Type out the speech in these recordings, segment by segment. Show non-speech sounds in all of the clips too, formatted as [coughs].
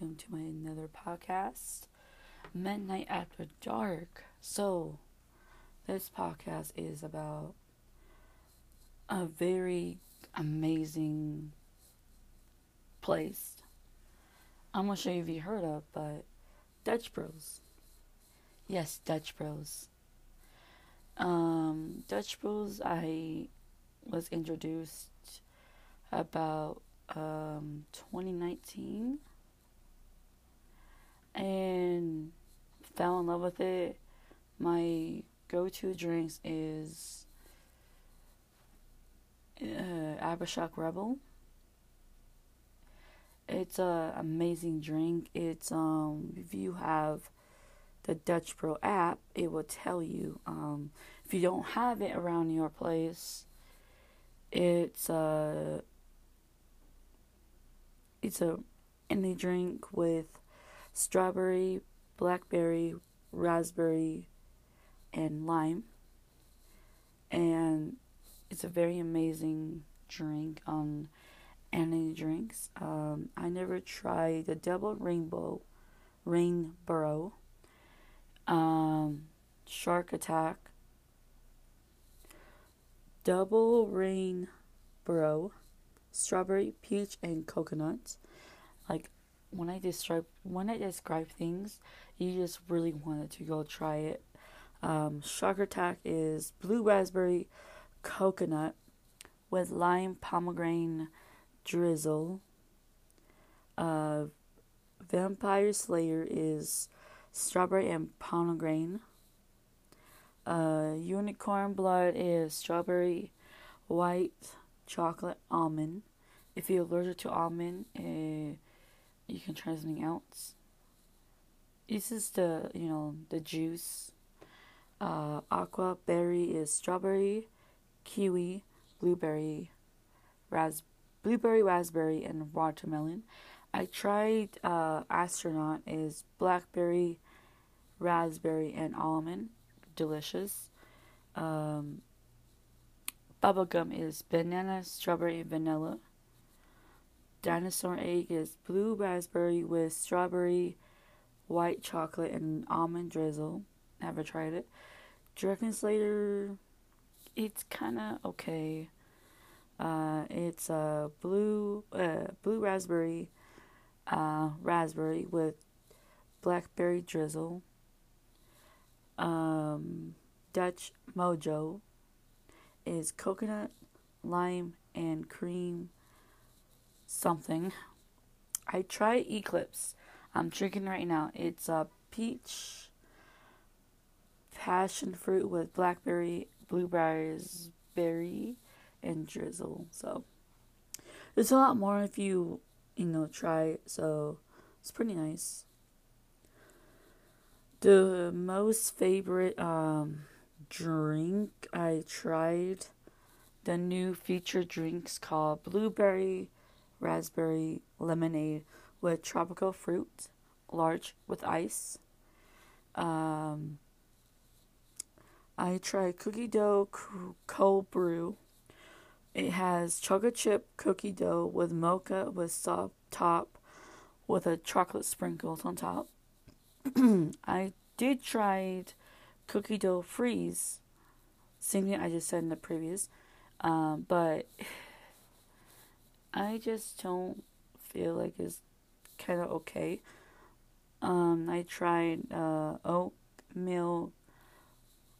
welcome to my another podcast, Midnight After Dark. So, this podcast is about a very amazing place. I'm show you if you heard of, but Dutch Bros. Yes, Dutch Bros. Um, Dutch Bros. I was introduced about um 2019 and fell in love with it. My go-to drinks is uh, Aftershock Rebel. It's a amazing drink. It's um if you have the Dutch Bro app, it will tell you. Um, if you don't have it around your place, it's uh it's a any drink with strawberry, blackberry, raspberry, and lime. And it's a very amazing drink on any drinks. Um, I never tried the double rainbow, rainbow, um, shark attack, double rainbow, strawberry, peach, and coconut. Like when I describe when I describe things, you just really wanted to go try it. Um, Shark Attack is blue raspberry, coconut, with lime pomegranate drizzle. Uh, Vampire Slayer is strawberry and pomegranate. Uh, Unicorn Blood is strawberry, white chocolate almond. If you're allergic to almond, uh, you can try something else. This is the you know the juice. Uh, aqua berry is strawberry, kiwi, blueberry, ras blueberry, raspberry, and watermelon. I tried uh, astronaut is blackberry, raspberry, and almond. Delicious. Um, Bubblegum is banana, strawberry, and vanilla. Dinosaur egg is blue raspberry with strawberry, white chocolate, and almond drizzle. Never tried it. Dragon Slayer, it's kind of okay. Uh, it's a uh, blue, uh, blue raspberry, uh, raspberry with blackberry drizzle. Um, Dutch Mojo is coconut, lime, and cream something. I tried Eclipse. I'm drinking right now. It's a peach passion fruit with blackberry, blueberries, berry, and drizzle. So there's a lot more if you you know try. So it's pretty nice. The most favorite um drink I tried the new featured drinks called blueberry raspberry lemonade with tropical fruit, large with ice. Um, I tried cookie dough cold brew. It has chocolate chip cookie dough with mocha with soft top with a chocolate sprinkles on top. [clears throat] I did try cookie dough freeze, same thing I just said in the previous, um, but I just don't feel like it's kind of okay. Um, I tried uh, oatmeal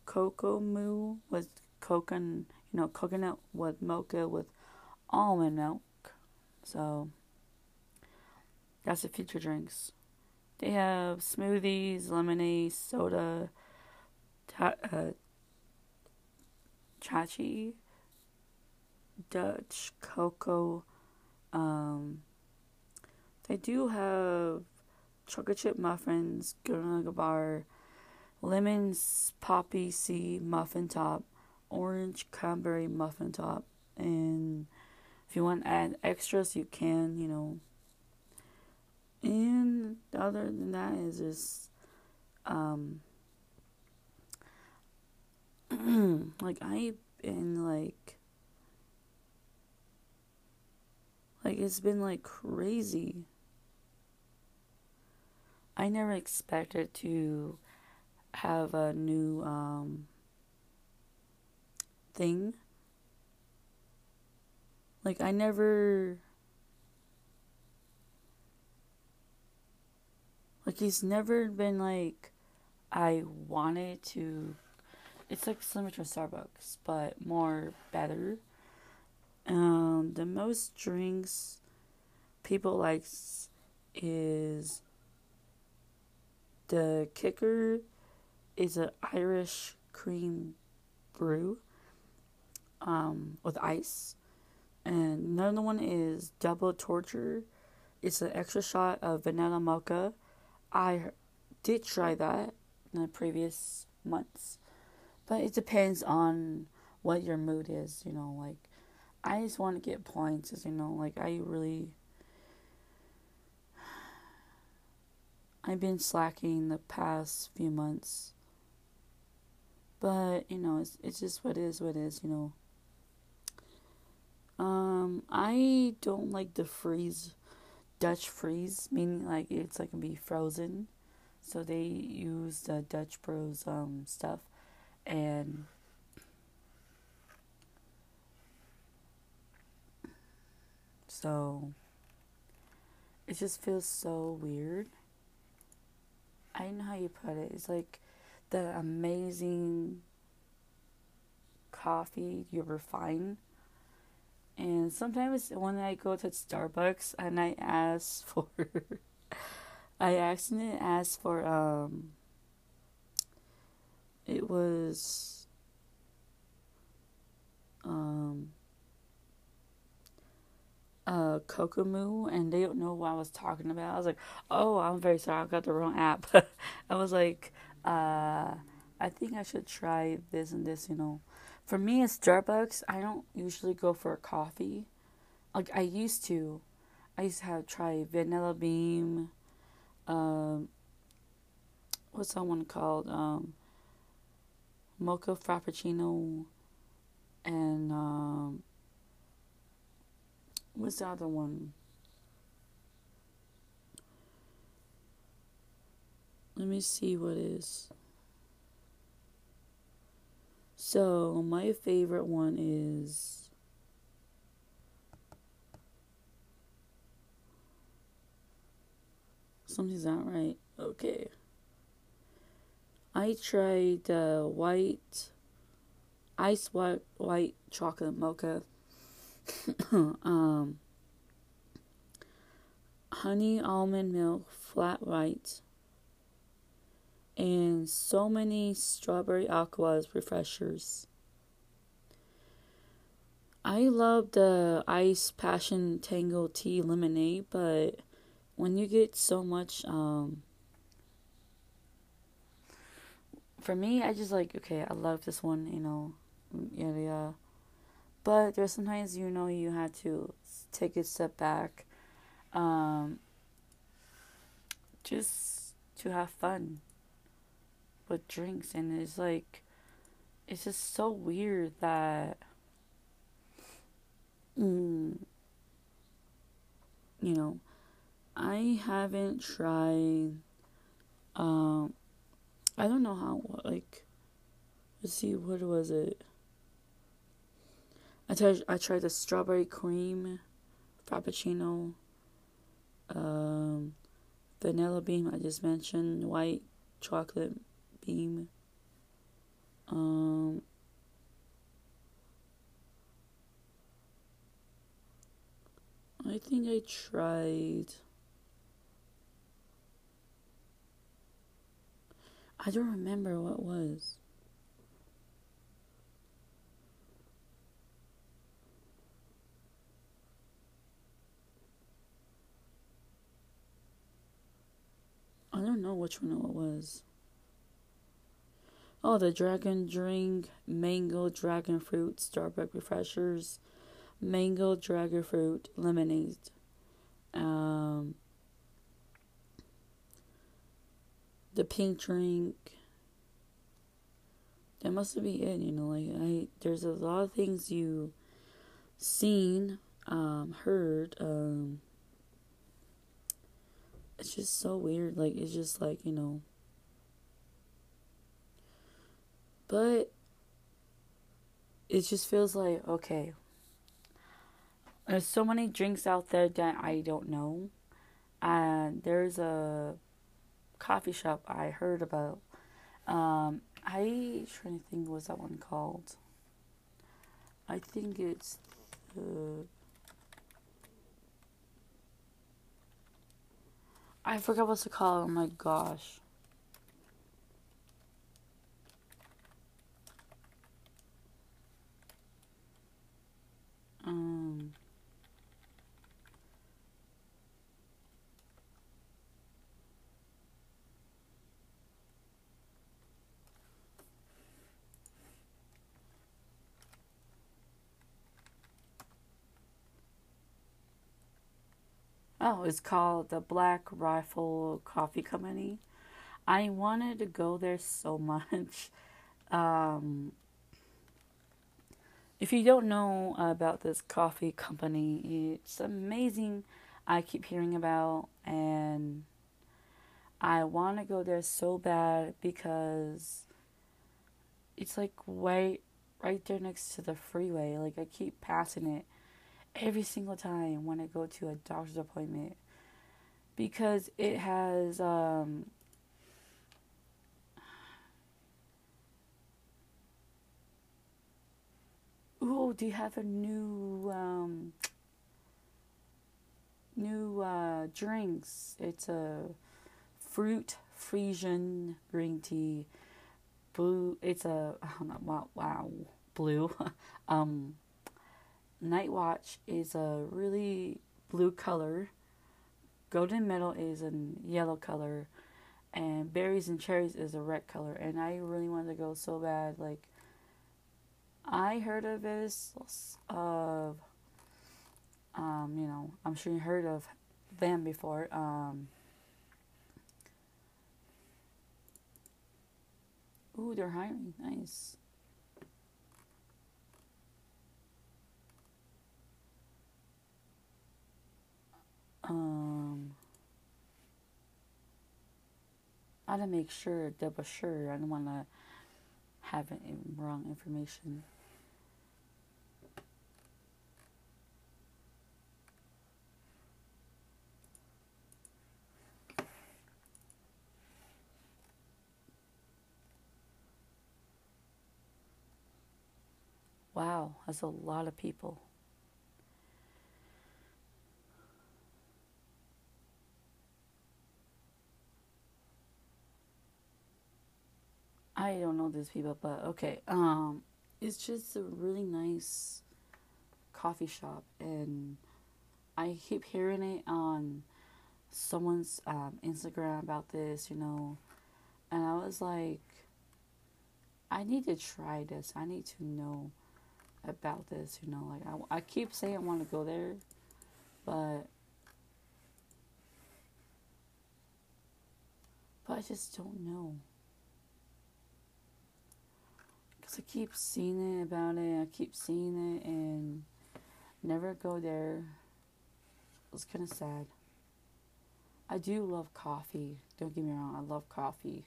Cocomo with coconut, you know, coconut with mocha with almond milk. So that's the future drinks. They have smoothies, lemonade, soda, ta- uh, chachi, Dutch cocoa. Um, they do have chocolate chip muffins, granola bar, lemon poppy seed muffin top, orange cranberry muffin top, and if you want to add extras, you can, you know. And other than that is just um [clears throat] like I've been like like it's been like crazy I never expected to have a new um, thing. Like, I never. Like, he's never been like, I wanted to. It's like similar to Starbucks, but more better. Um, the most drinks people likes is the kicker is an Irish cream brew um, with ice. And another one is double torture. It's an extra shot of vanilla mocha. I did try that in the previous months. But it depends on what your mood is, you know, like I just want to get points, you know, like I really I've been slacking the past few months. But, you know, it's it's just what is what is, you know. Um, I don't like the freeze Dutch freeze, meaning like it's like gonna be frozen. So they use the Dutch Bros um stuff and so it just feels so weird. I know how you put it. It's like the amazing coffee you ever find. And sometimes when I go to Starbucks and I ask [laughs] for, I accidentally asked for, um, it was, um, uh, Cocomo, and they don't know what I was talking about. I was like, "Oh, I'm very sorry, I got the wrong app." [laughs] I was like, uh, "I think I should try this and this." You know, for me, at Starbucks, I don't usually go for a coffee. Like I used to, I used to have try Vanilla Bean. Um, what's that one called? Um, Mocha Frappuccino, and um What's the other one? Let me see what is. So, my favorite one is. Something's not right. Okay. I tried the uh, white, ice white, white chocolate mocha [coughs] um, honey almond milk flat white and so many strawberry aquas refreshers. I love the ice passion tango tea lemonade, but when you get so much um for me I just like okay, I love this one, you know. Yeah, yeah. But there's sometimes you know you have to take a step back, um, just to have fun with drinks, and it's like it's just so weird that. Mm, you know, I haven't tried. Um, I don't know how. Like, let's see, what was it? I tried I tried the strawberry cream frappuccino, um, vanilla bean I just mentioned, white chocolate beam. Um, I think I tried. I don't remember what was. I don't know which one it was. Oh, the dragon drink, mango dragon fruit, Starbucks refreshers, mango dragon fruit lemonade. Um, the pink drink. That must be it, you know. Like I, there's a lot of things you seen, um, heard, um, it's just so weird. Like it's just like, you know. But it just feels like okay. There's so many drinks out there that I don't know. And there's a coffee shop I heard about. Um, I trying to think what's that one called. I think it's the I forgot what to call it. Oh my gosh. Um. Oh, it's called the Black Rifle Coffee Company. I wanted to go there so [laughs] much. Um, if you don't know about this coffee company, it's amazing. I keep hearing about, and I want to go there so bad because it's like right, right there next to the freeway. Like I keep passing it every single time when I go to a doctor's appointment because it has um, Ooh, do you have a new um, new uh, drinks? It's a fruit Frisian green tea. Blue. It's a [laughs] oh, wow, wow blue. [laughs] um, Night Watch is a really blue color. Golden Medal is a yellow color. And Berries and Cherries is a red color. And I really wanted to go so bad. Like, I heard of this, of, um, you know, I'm sure you heard of them before. Um, ooh, they're hiring. Nice. Um, I to make sure, double sure. I don't want to have wrong information. Wow, that's a lot of people. I don't know these people, but okay. Um, it's just a really nice coffee shop, and I keep hearing it on someone's um, Instagram about this, you know, and I was like, I need to try this. I need to know about this, you know. Like I, I keep saying I want to go there, but but I just don't know. Cause I keep seeing it about it. I keep seeing it and never go there. It's kind of sad. I do love coffee. Don't get me wrong. I love coffee.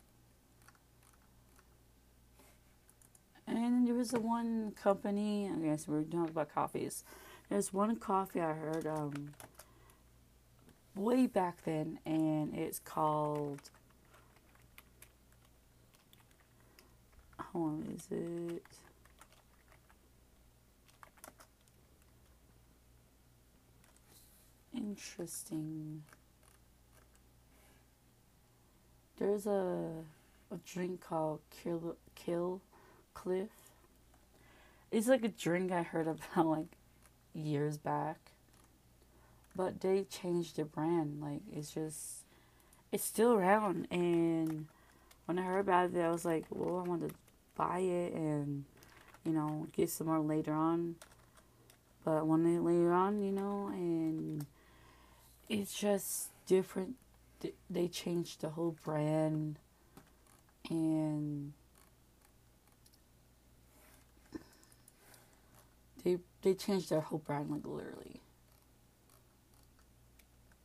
And there was the one company. I guess we're talking about coffees. There's one coffee I heard um, way back then, and it's called Long is it? Interesting. There's a a drink called Kill Kill Cliff. It's like a drink I heard about [laughs] like years back. But they changed the brand. Like it's just it's still around and when I heard about it I was like, well I want to buy it and you know get some more later on but one day later on you know and it's just different they changed the whole brand and they they changed their whole brand like literally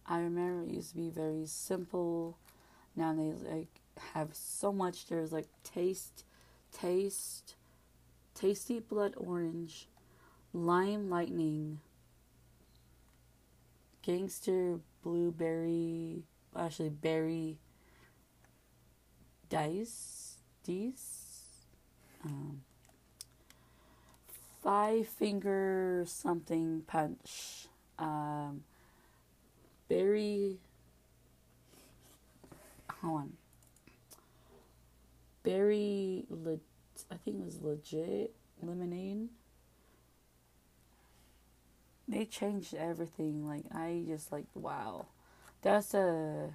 I remember it used to be very simple. Now they like have so much. There's like taste, taste, tasty blood orange, lime lightning, gangster blueberry, actually berry dice, dice, um, five finger something punch, um, berry. Hold on. Berry, le- I think it was legit lemonade. They changed everything. Like I just like wow, that's the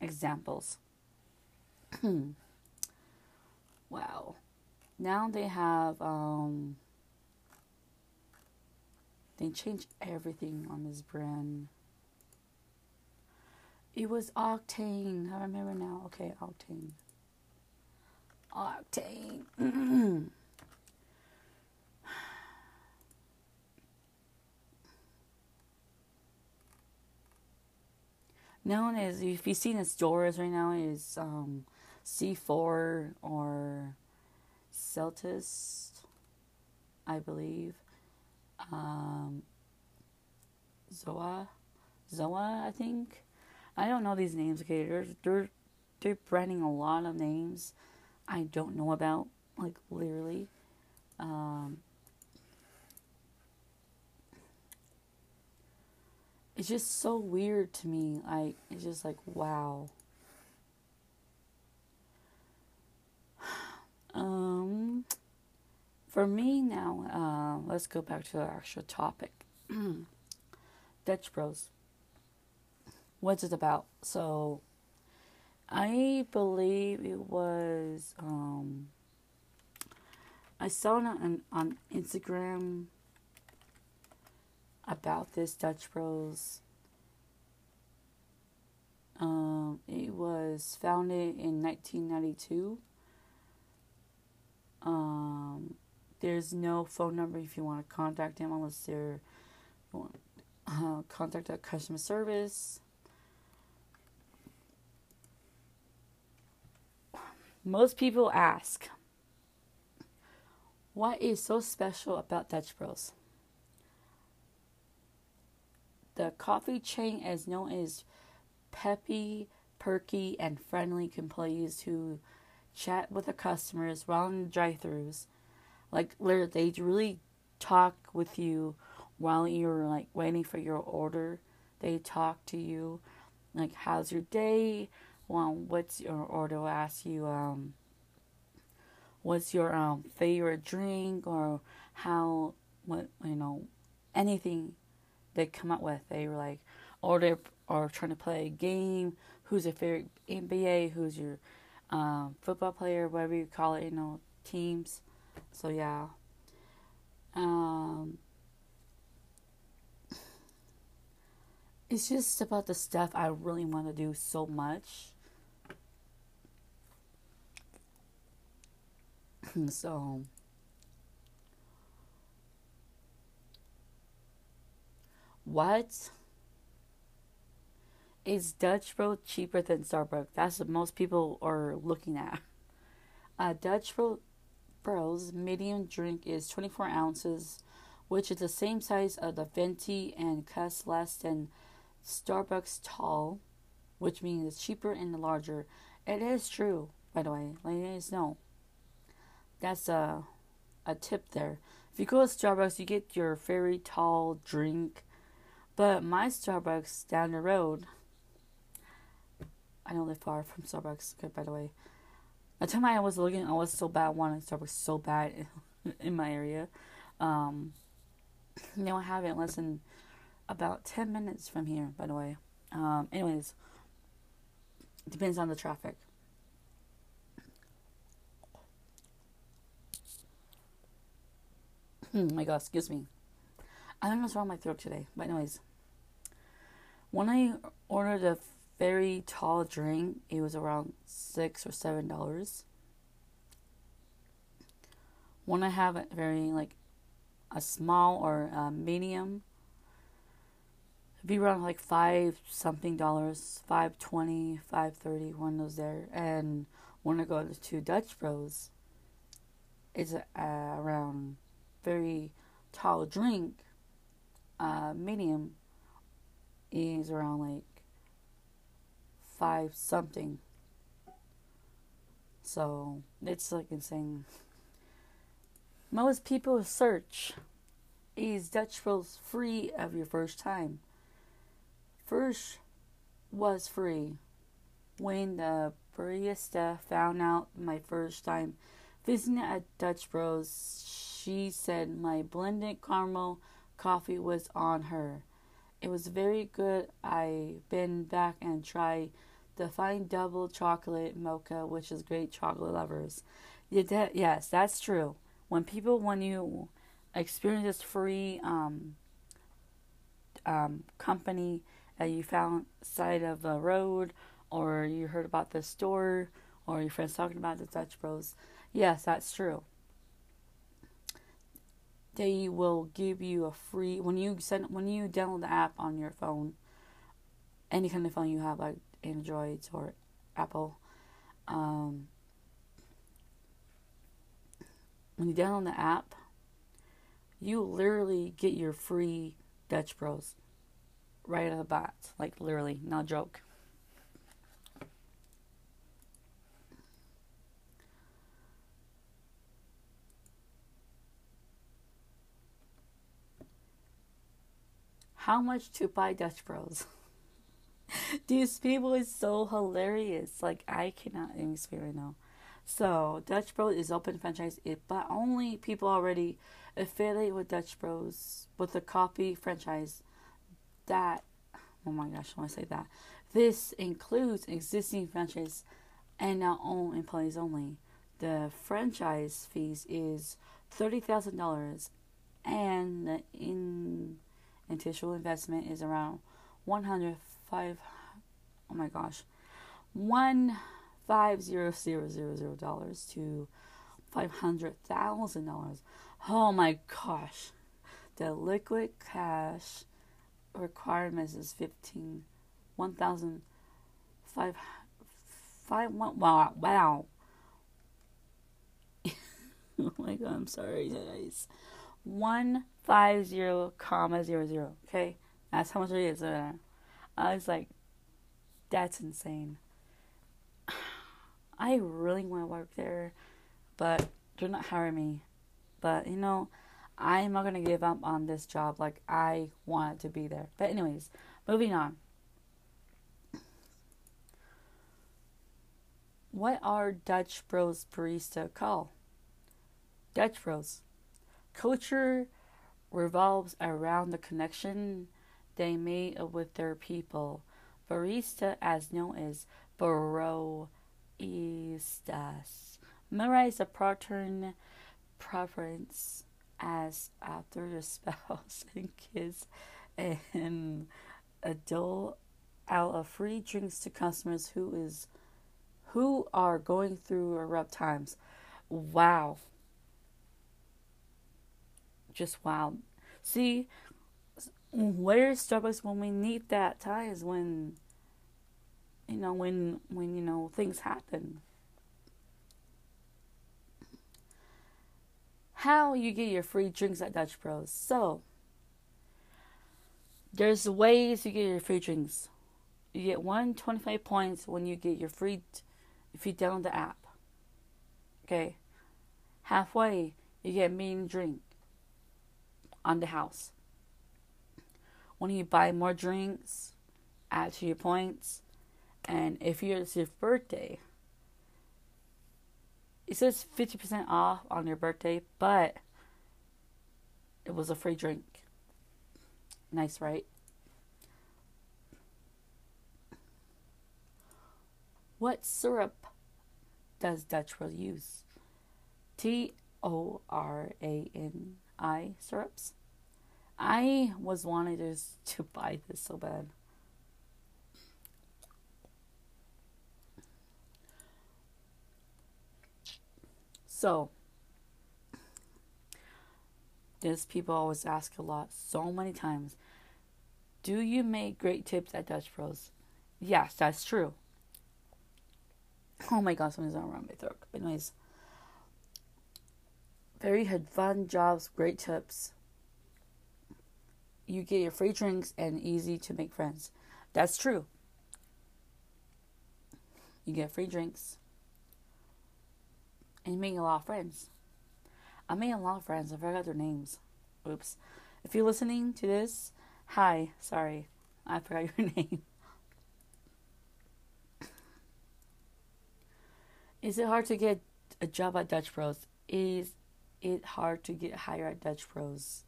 examples. [clears throat] wow. Now they have um they changed everything on this brand. It was Octane. I remember now. Okay, Octane. Octane. known as if you see in stores right now, is um, C4 or Celsius, I believe. Um, Zoa, Zoa, I think. I don't know these names. Okay, they're they're they're branding a lot of names I don't know about, like literally. Um, it's just so weird to me. Like it's just like wow. [sighs] Um, for me now, uh, let's go back to the actual topic. [clears throat] Dutch Bros. What's it about? So, I believe it was. Um, I saw it on on Instagram about this Dutch Bros. Um, it was founded in 1992. Um, there's no phone number if you want to contact them unless they're uh, contact a customer service. Most people ask, what is so special about Dutch Bros? The coffee chain is known as peppy, perky, and friendly employees who chat with the customers while in the drive-throughs. Like they really talk with you while you're like waiting for your order. They talk to you, like how's your day? Well, what's your order? Will ask you um, what's your um favorite drink or how what you know anything they come up with. They were like, or they are trying to play a game. Who's your favorite NBA? Who's your um, football player? Whatever you call it, you know, teams. So yeah. Um, it's just about the stuff I really want to do so much. [laughs] so What? Is Dutch Bro cheaper than Starbucks? That's what most people are looking at. Uh, Dutch Bro Bros medium drink is 24 ounces, which is the same size of the venti and costs less than Starbucks tall, which means it's cheaper and larger. It is true, by the way. Ladies, know. That's a a tip there. If you go to Starbucks, you get your very tall drink but my Starbucks down the road, I don't live far from Starbucks, Good, by the way. The time I was looking, I was so bad, wanting Starbucks so bad [laughs] in my area. Um, they don't have it less than about 10 minutes from here, by the way. Um, anyways, depends on the traffic. Oh my god, excuse me. I don't know what's wrong with my throat today. But anyways, when I ordered a very tall drink, it was around six or seven dollars. When I have a very like a small or a medium, it be around like five something dollars, five twenty, five thirty, one of those there. And when I go to Dutch Bros, it's uh, around very tall drink, uh, medium is around like five something. So it's like insane. Most people search is Dutch Bros free of your first time. First was free. When the barista found out my first time visiting at Dutch Bros, she said my blended caramel coffee was on her. It was very good. I been back and tried the fine double chocolate mocha, which is great chocolate lovers. yes, that's true. When people when you experience this free um, um, company that you found side of the road, or you heard about the store, or your friends talking about the Dutch Bros. Yes, that's true. They will give you a free when you send when you download the app on your phone, any kind of phone you have, like Androids or Apple. Um, when you download the app, you literally get your free Dutch Bros right out of the bat. Like literally, not joke. How much to buy Dutch Bros? [laughs] These people is so hilarious. Like I cannot even speak right now. So Dutch Bros is open franchise, it, but only people already affiliate with Dutch Bros with the copy franchise. That oh my gosh, I want to say that this includes existing franchise and now own employees only. The franchise fees is thirty thousand dollars, and the in initial investment is around one hundred five. Oh my gosh, one five zero zero zero zero dollars to five hundred thousand dollars. Oh my gosh, the liquid cash requirements is fifteen one thousand five five one wow wow. [laughs] oh my god, I'm sorry guys. One five zero comma zero zero. Okay, that's how much it is. Uh, I was like, that's insane. [sighs] I really want to work there, but they're not hiring me. But you know, I'm not gonna give up on this job. Like I want to be there. But anyways, moving on. What are Dutch Bros barista called? Dutch Bros. Culture revolves around the connection they made with their people. Barista, as known as broistas, memorize the pattern preference as after the [laughs] spouse [laughs] and kids and adult out of free drinks to customers who is who are going through rough times. Wow. Just wow. See, where's Starbucks when we need that time is when you know when when you know things happen. How you get your free drinks at Dutch Bros. So there's ways you get your free drinks. You get 125 points when you get your free if you download the app. Okay. Halfway you get mean drink on the house when you buy more drinks, add to your points. And if it's your birthday, it says 50% off on your birthday, but it was a free drink. Nice, right? What syrup does Dutch Bros use? T O R A N I syrups. I was wanting to, [laughs] to buy this so bad. So, this people always ask a lot, so many times. Do you make great tips at Dutch Bros? Yes, that's true. Oh my god, something's around my throat. But anyways, very had fun jobs, great tips. You get your free drinks and easy to make friends. That's true. You get free drinks and you make a lot of friends. I made a lot of friends. I forgot their names. Oops. If you're listening to this, hi. Sorry, I forgot [laughs] your name. Is it hard to get a job at Dutch Bros? Is it hard to get hired at Dutch Bros?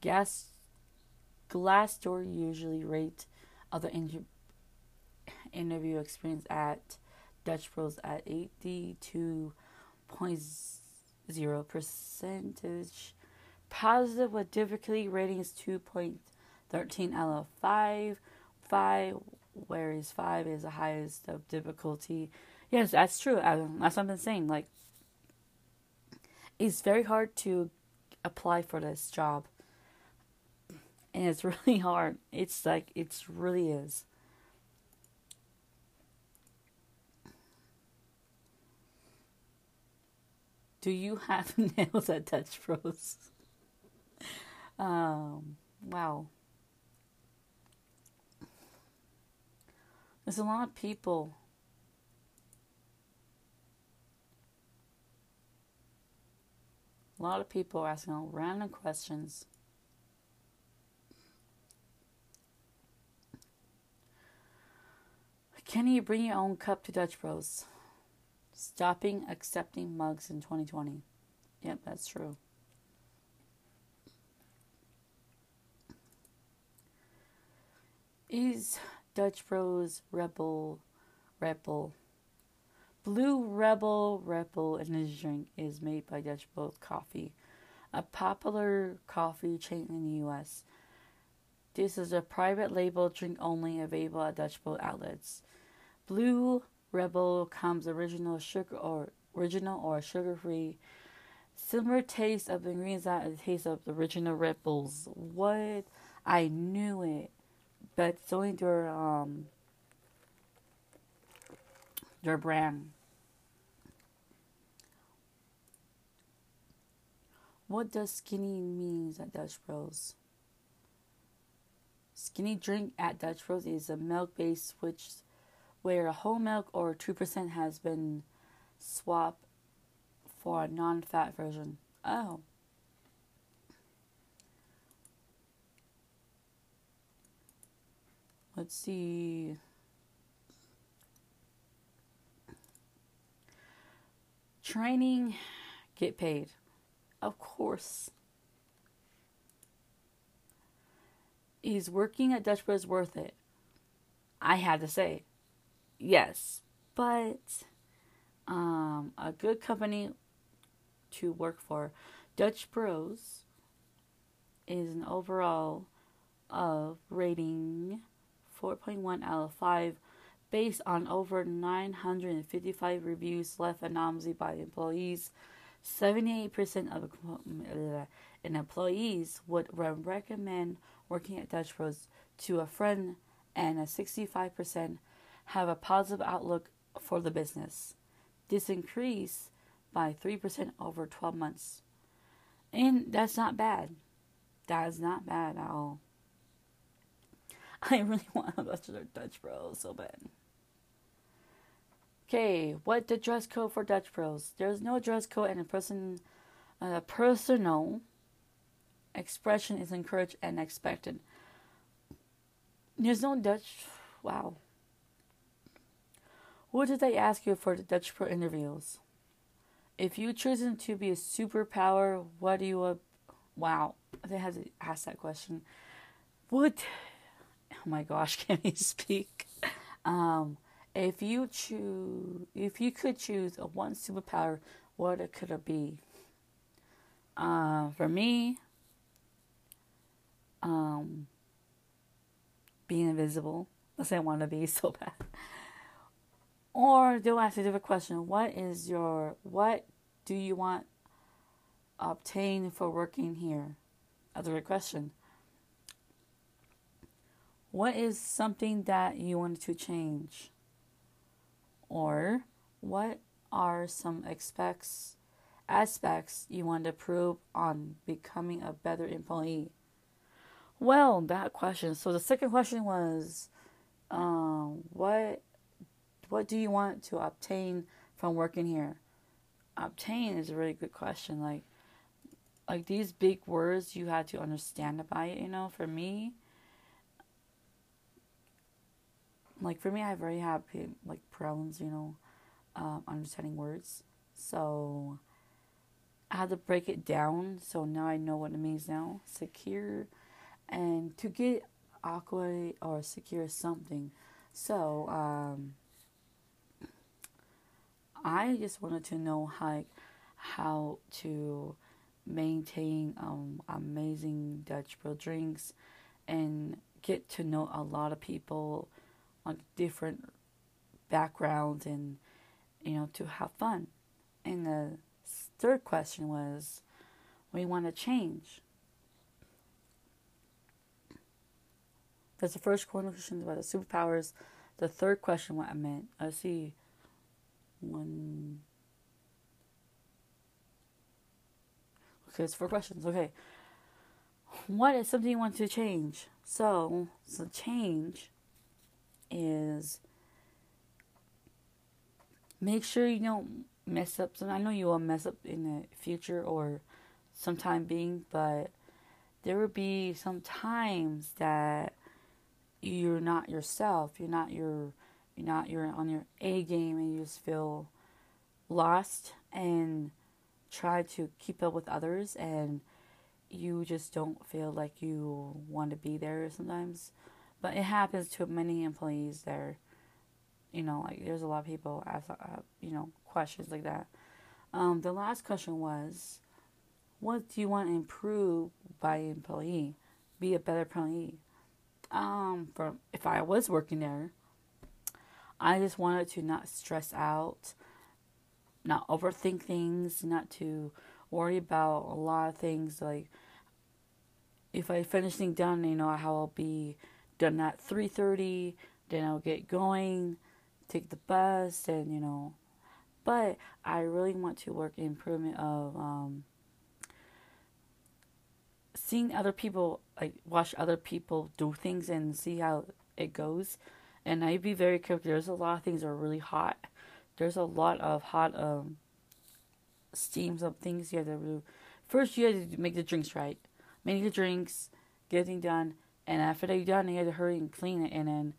Gas Glassdoor usually rate other inter- interview experience at Dutch Bros at 82.0 percentage. Positive with difficulty rating is 2.13 out of 5. 5, whereas 5 is the highest of difficulty. Yes, that's true. that's what I've been saying. Like, it's very hard to apply for this job. And it's [laughs] really hard. It's like, it's really is. Do you have [laughs] nails at Dutch Bros? [laughs] um, wow. There's a lot of people. A lot of people asking all random questions. Can you bring your own cup to Dutch Bros? Stopping accepting mugs in 2020. Yep, that's true. Is Dutch Bros Rebel Rebel Blue Rebel Rebel energy drink is made by Dutch Bros Coffee, a popular coffee chain in the US. This is a private label drink only available at Dutch Bros outlets. Blue Rebel comes original sugar or original or sugar free. Similar taste of the ingredients that the taste of the original Rebels. What? I knew it. But it's only their um their brand. What does skinny means at Dutch Bros? Skinny drink at Dutch Bros is a milk based which where a whole milk or 2% has been swapped for a non fat version. Oh. Let's see. Training, get paid. Of course. Is working at Dutch Bros worth it? I had to say yes, but um, a good company to work for. Dutch Bros is an overall of rating 4.1 out of 5 based on over 955 reviews left anonymously by employees. 78% of an uh, employees would recommend working at Dutch Bros to a friend, and a 65% have a positive outlook for the business. This increased by 3% over 12 months. And that's not bad. That is not bad at all. [laughs] I really want a Dutch Bros so bad. Okay, what the dress code for Dutch Bros? There's no dress code, and a person, a personal expression is encouraged and expected. There's no Dutch. Wow. What did they ask you for the Dutch Bros interviews? If you chosen to be a superpower, what do you? Uh, wow, they had to ask that question. What? Oh my gosh, [laughs] can you speak? Um, if you choose, if you could choose a one superpower, what it could it be? Uh, for me, um, being invisible. Let's say I want to be [laughs] so bad. Or they'll ask a different question. What is your what do you want obtain for working here? Other question. What is something that you wanted to change? Or what are some aspects aspects you want to improve on becoming a better employee? Well, that question. So the second question was, um, what what do you want to obtain from working here? Obtain is a really good question. Like like these big words you had to understand about it, you know, for me like for me I very have like problems, you know, um, understanding words. So I had to break it down so now I know what it means now. Secure and to get aqua or secure something. So um I just wanted to know how how to maintain um, amazing Dutch Bro drinks and get to know a lot of people on different backgrounds and you know to have fun. And the third question was, we want to change. That's the first question about the superpowers. The third question, what I meant. I see one. Okay, it's four questions. Okay. What is something you want to change? So, so change is make sure you don't mess up. So I know you will mess up in the future or some time being, but there will be some times that you're not yourself. You're not your you're not you're on your A game and you just feel lost and try to keep up with others and you just don't feel like you want to be there sometimes. But it happens to many employees there. You know, like there's a lot of people ask, uh, you know, questions like that. Um, the last question was, what do you want to improve by employee? Be a better employee. Um, from if I was working there, I just wanted to not stress out, not overthink things, not to worry about a lot of things. Like if I finish things done, you know how I'll be done at three thirty. Then I'll get going, take the bus, and you know. But I really want to work improvement of um, seeing other people like watch other people do things and see how it goes and I'd be very careful. There's a lot of things that are really hot. There's a lot of hot um steams of things you have to do. First, you have to make the drinks right, make the drinks, get everything done, and after they're done, you have to hurry and clean it. And then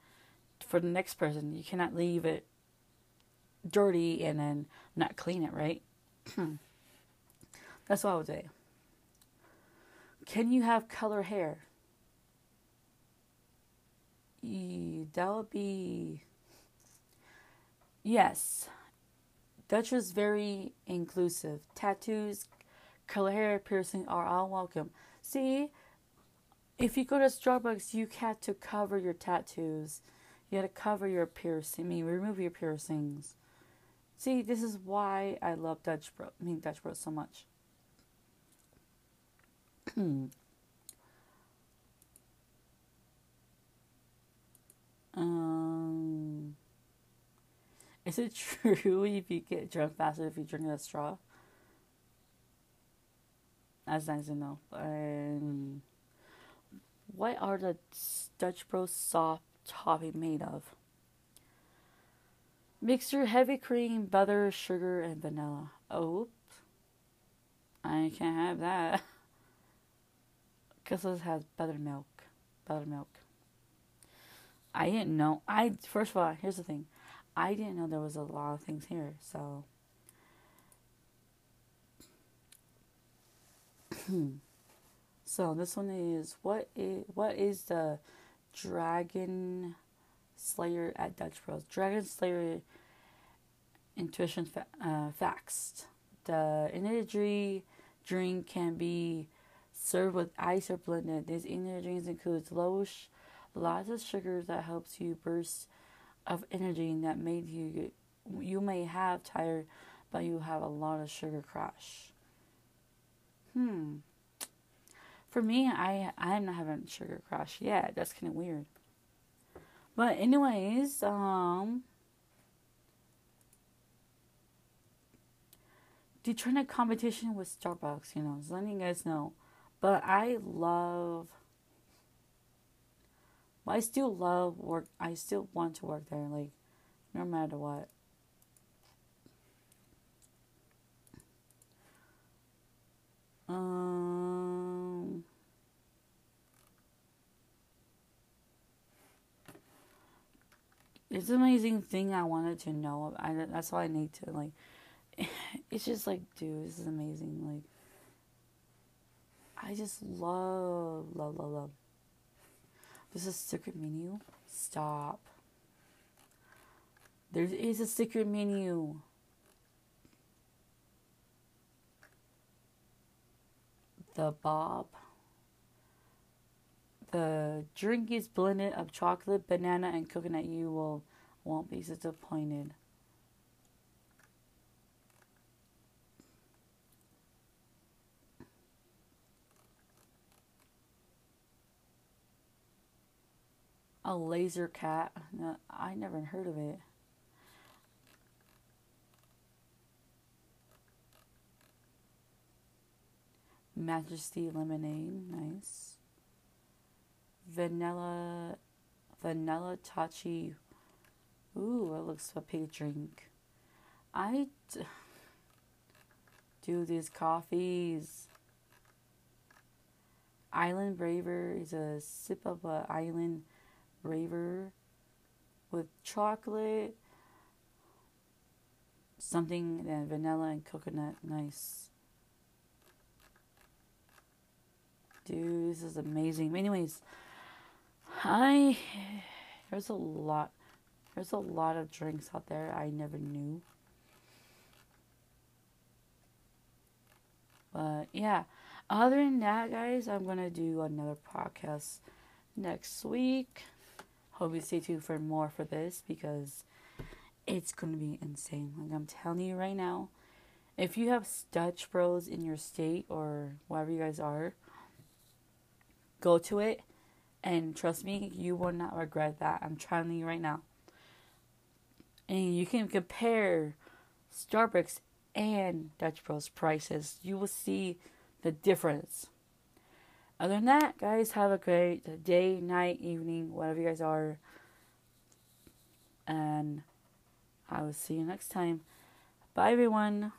for the next person, you cannot leave it dirty and then not clean it right. Hmm. That's what I would say. Can you have color hair? that would be yes. Dutch was very inclusive. Tattoos, color hair, piercing are all welcome. See, if you go to Starbucks, you had to cover your tattoos. You had to cover your piercing. I mean, remove your piercings. See, this is why I love Dutch Bro. I mean, Dutch Bro so much. Um, is it [laughs] true if you get drunk faster if you drink a straw? That's nice to know. Um, what are the Dutch Bros soft topping made of? Mixture heavy cream, butter, sugar, and vanilla. Oh, I can't have that. [laughs] Because this has buttermilk. Buttermilk. I didn't know. I first of all, here's the thing. I didn't know there was a lot of things here. So [clears throat] hmm. So this one is what is what is the Dragon Slayer at Dutch Bros? Dragon Slayer intuition fa- uh, facts. The energy drink can be served with ice or blended. These energy drinks includes low sh- lots of sugars that helps you burst of energy that made you you may have tired but you have a lot of sugar crash hmm for me i i'm not having sugar crash yet that's kind of weird But anyways, um Detroit competition with Starbucks, you know, just letting you guys know. But I love I still love work I still want to work there, like no matter what. Um It's an amazing thing I wanted to know. I that's all I need to like [laughs] it's just like dude, this is amazing like I just love love love love this is secret menu. Stop. There is a secret menu. The Bob. The drink is blended of chocolate, banana, and coconut. You will won't be disappointed. A laser cat. No, I never heard of it. Majesty lemonade, nice. Vanilla, vanilla tachi. Ooh, it looks like a drink. I d- do these coffees. Island Braver is a sip of a island raver with chocolate, something and vanilla and coconut. Nice. Dude, this is amazing. Anyways, I there's a lot there's a lot of drinks out there I never knew. But yeah, other than that, guys, I'm gonna do another podcast next week. Hope you stay tuned for more for this because it's gonna be insane. Like I'm telling you right now, if you have Dutch Bros in your state or wherever you guys are, go to it and trust me, you will not regret that. I'm telling you right now. And you can compare Starbucks and Dutch Bros prices. You will see the difference. Other than that, guys, have a great day, night, evening, whatever you guys are. And I will see you next time. Bye, everyone.